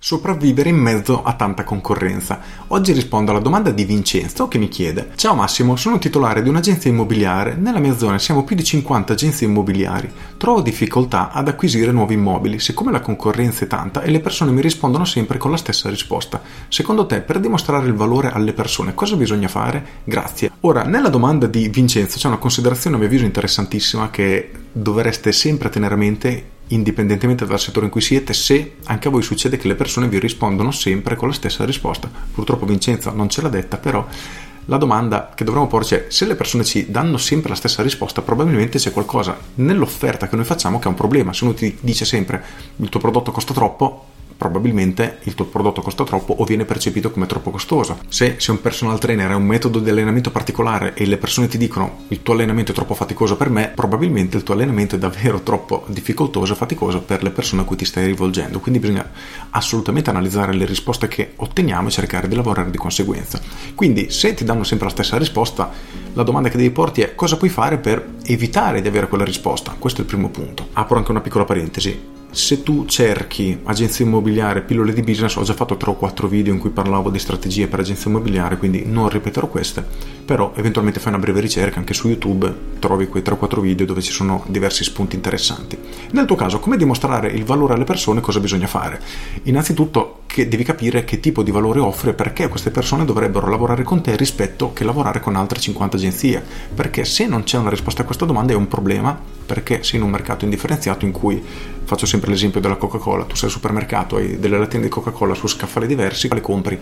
Sopravvivere in mezzo a tanta concorrenza. Oggi rispondo alla domanda di Vincenzo che mi chiede: Ciao Massimo, sono titolare di un'agenzia immobiliare. Nella mia zona siamo più di 50 agenzie immobiliari. Trovo difficoltà ad acquisire nuovi immobili, siccome la concorrenza è tanta e le persone mi rispondono sempre con la stessa risposta. Secondo te, per dimostrare il valore alle persone, cosa bisogna fare? Grazie. Ora, nella domanda di Vincenzo c'è una considerazione a mio avviso interessantissima che dovreste sempre tenere a mente indipendentemente dal settore in cui siete, se anche a voi succede che le persone vi rispondono sempre con la stessa risposta. Purtroppo Vincenzo non ce l'ha detta, però la domanda che dovremmo porci è se le persone ci danno sempre la stessa risposta, probabilmente c'è qualcosa nell'offerta che noi facciamo che è un problema. Se uno ti dice sempre il tuo prodotto costa troppo, probabilmente il tuo prodotto costa troppo o viene percepito come troppo costoso. Se sei un personal trainer è un metodo di allenamento particolare e le persone ti dicono il tuo allenamento è troppo faticoso per me, probabilmente il tuo allenamento è davvero troppo difficoltoso e faticoso per le persone a cui ti stai rivolgendo. Quindi bisogna assolutamente analizzare le risposte che otteniamo e cercare di lavorare di conseguenza. Quindi se ti danno sempre la stessa risposta, la domanda che devi porti è cosa puoi fare per evitare di avere quella risposta? Questo è il primo punto. Apro anche una piccola parentesi se tu cerchi agenzia immobiliare, pillole di business, ho già fatto 3 o 4 video in cui parlavo di strategie per agenzia immobiliare, quindi non ripeterò queste, però eventualmente fai una breve ricerca anche su YouTube, trovi quei 3 o 4 video dove ci sono diversi spunti interessanti. Nel tuo caso, come dimostrare il valore alle persone, cosa bisogna fare? Innanzitutto che devi capire che tipo di valore offre e perché queste persone dovrebbero lavorare con te rispetto che lavorare con altre 50 agenzie, perché se non c'è una risposta a questa domanda è un problema, perché sei in un mercato indifferenziato in cui faccio sempre l'esempio della Coca-Cola, tu sei al supermercato, hai delle lattine di Coca-Cola su scaffali diversi, quale compri?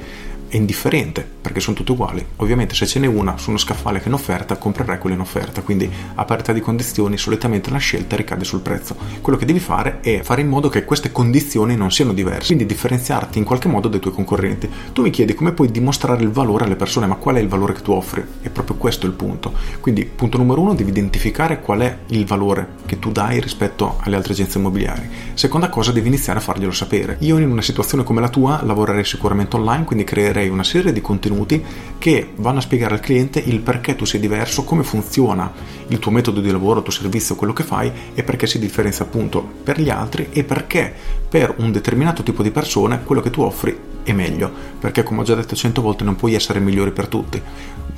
È indifferente perché sono tutte uguali. Ovviamente se ce n'è una su uno scaffale che è in offerta, comprerai quella in offerta, quindi a parità di condizioni solitamente la scelta ricade sul prezzo. Quello che devi fare è fare in modo che queste condizioni non siano diverse, quindi differenziarti in qualche modo dai tuoi concorrenti. Tu mi chiedi come puoi dimostrare il valore alle persone, ma qual è il valore che tu offri? È proprio questo il punto. Quindi punto numero uno, devi identificare qual è il valore che tu dai rispetto alle altre agenzie immobiliari. Seconda cosa, devi iniziare a farglielo sapere. Io in una situazione come la tua lavorerei sicuramente online, quindi creerei una serie di contenuti che vanno a spiegare al cliente il perché tu sei diverso, come funziona il tuo metodo di lavoro, il tuo servizio, quello che fai e perché si differenzia appunto per gli altri e perché per un determinato tipo di persone quello che tu offri è meglio, perché come ho già detto cento volte non puoi essere migliori per tutti.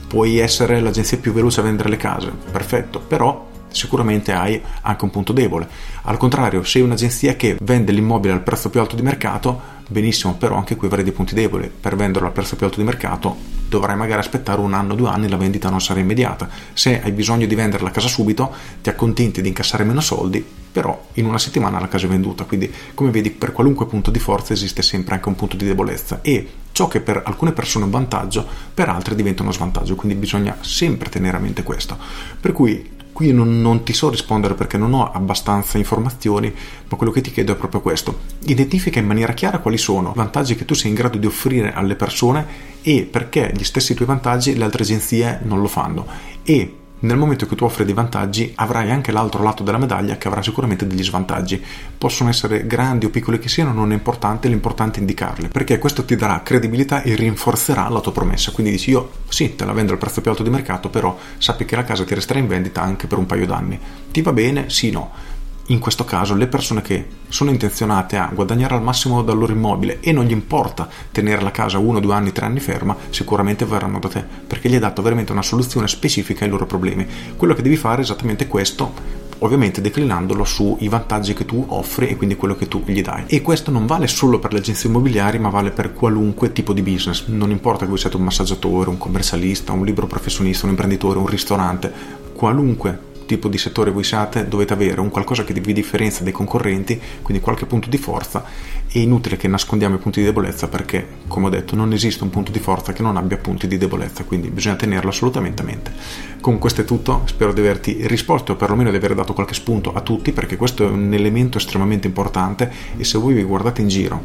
Puoi essere l'agenzia più veloce a vendere le case, perfetto, però sicuramente hai anche un punto debole. Al contrario, sei un'agenzia che vende l'immobile al prezzo più alto di mercato, benissimo, però anche qui avrai dei punti deboli. Per venderlo al prezzo più alto di mercato dovrai magari aspettare un anno, due anni, la vendita non sarà immediata. Se hai bisogno di vendere la casa subito, ti accontenti di incassare meno soldi, però in una settimana la casa è venduta. Quindi, come vedi, per qualunque punto di forza esiste sempre anche un punto di debolezza e ciò che per alcune persone è un vantaggio, per altre diventa uno svantaggio, quindi bisogna sempre tenere a mente questo. Per cui Qui non, non, ti so rispondere perché non ho abbastanza informazioni, ma quello che ti chiedo è proprio questo. Identifica in maniera chiara quali sono i vantaggi che tu sei in grado di offrire alle persone e perché gli stessi tuoi vantaggi le altre agenzie non lo fanno. E nel momento che tu offri dei vantaggi avrai anche l'altro lato della medaglia che avrà sicuramente degli svantaggi. Possono essere grandi o piccoli che siano, non è importante, l'importante è indicarli, perché questo ti darà credibilità e rinforzerà la tua promessa. Quindi dici io sì, te la vendo al prezzo più alto di mercato, però sappi che la casa ti resterà in vendita anche per un paio d'anni. Ti va bene? Sì, no in questo caso le persone che sono intenzionate a guadagnare al massimo dal loro immobile e non gli importa tenere la casa uno, due anni, tre anni ferma, sicuramente verranno da te perché gli hai dato veramente una soluzione specifica ai loro problemi. Quello che devi fare è esattamente questo ovviamente declinandolo sui vantaggi che tu offri e quindi quello che tu gli dai. E questo non vale solo per le agenzie immobiliari, ma vale per qualunque tipo di business. Non importa che voi siate un massaggiatore, un commercialista, un libro professionista, un imprenditore, un ristorante, qualunque tipo di settore voi siate dovete avere un qualcosa che vi differenzia dai concorrenti, quindi qualche punto di forza. È inutile che nascondiamo i punti di debolezza perché, come ho detto, non esiste un punto di forza che non abbia punti di debolezza, quindi bisogna tenerlo assolutamente a mente. Con questo è tutto, spero di averti risposto o perlomeno di aver dato qualche spunto a tutti perché questo è un elemento estremamente importante e se voi vi guardate in giro,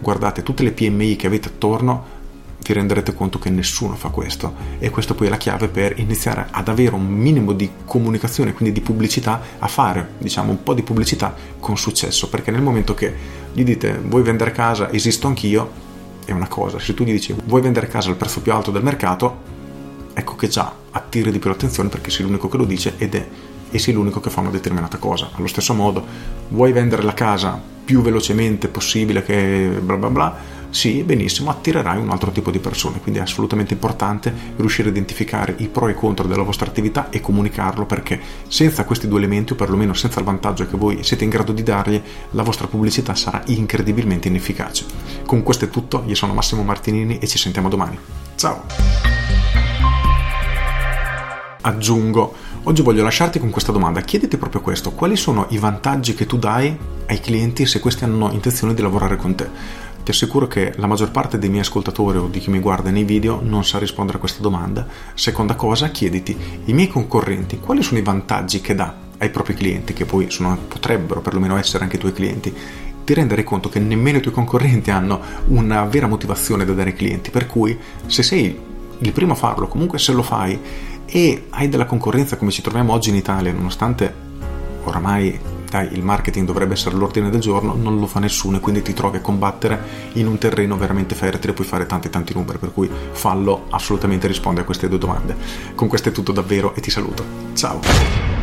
guardate tutte le PMI che avete attorno, vi renderete conto che nessuno fa questo. E questo poi è la chiave per iniziare ad avere un minimo di comunicazione, quindi di pubblicità, a fare diciamo un po' di pubblicità con successo, perché nel momento che gli dite vuoi vendere casa, esisto anch'io, è una cosa, se tu gli dici vuoi vendere casa al prezzo più alto del mercato, ecco che già attiri di più l'attenzione perché sei l'unico che lo dice ed è e sei l'unico che fa una determinata cosa. Allo stesso modo, vuoi vendere la casa più velocemente possibile che bla bla bla, sì, benissimo, attirerai un altro tipo di persone, quindi è assolutamente importante riuscire a identificare i pro e i contro della vostra attività e comunicarlo perché senza questi due elementi, o perlomeno senza il vantaggio che voi siete in grado di dargli, la vostra pubblicità sarà incredibilmente inefficace. Con questo è tutto, io sono Massimo Martinini e ci sentiamo domani. Ciao! Aggiungo, oggi voglio lasciarti con questa domanda, chiediti proprio questo, quali sono i vantaggi che tu dai ai clienti se questi hanno intenzione di lavorare con te? Ti assicuro che la maggior parte dei miei ascoltatori o di chi mi guarda nei video non sa rispondere a questa domanda. Seconda cosa, chiediti, i miei concorrenti, quali sono i vantaggi che dà ai propri clienti, che poi sono, potrebbero perlomeno essere anche i tuoi clienti? ti renderai conto che nemmeno i tuoi concorrenti hanno una vera motivazione da dare ai clienti, per cui se sei il primo a farlo, comunque se lo fai e hai della concorrenza come ci troviamo oggi in Italia, nonostante oramai dai, il marketing dovrebbe essere l'ordine del giorno, non lo fa nessuno e quindi ti trovi a combattere in un terreno veramente fertile, puoi fare tanti tanti numeri, per cui fallo assolutamente risponde a queste due domande. Con questo è tutto davvero e ti saluto. Ciao!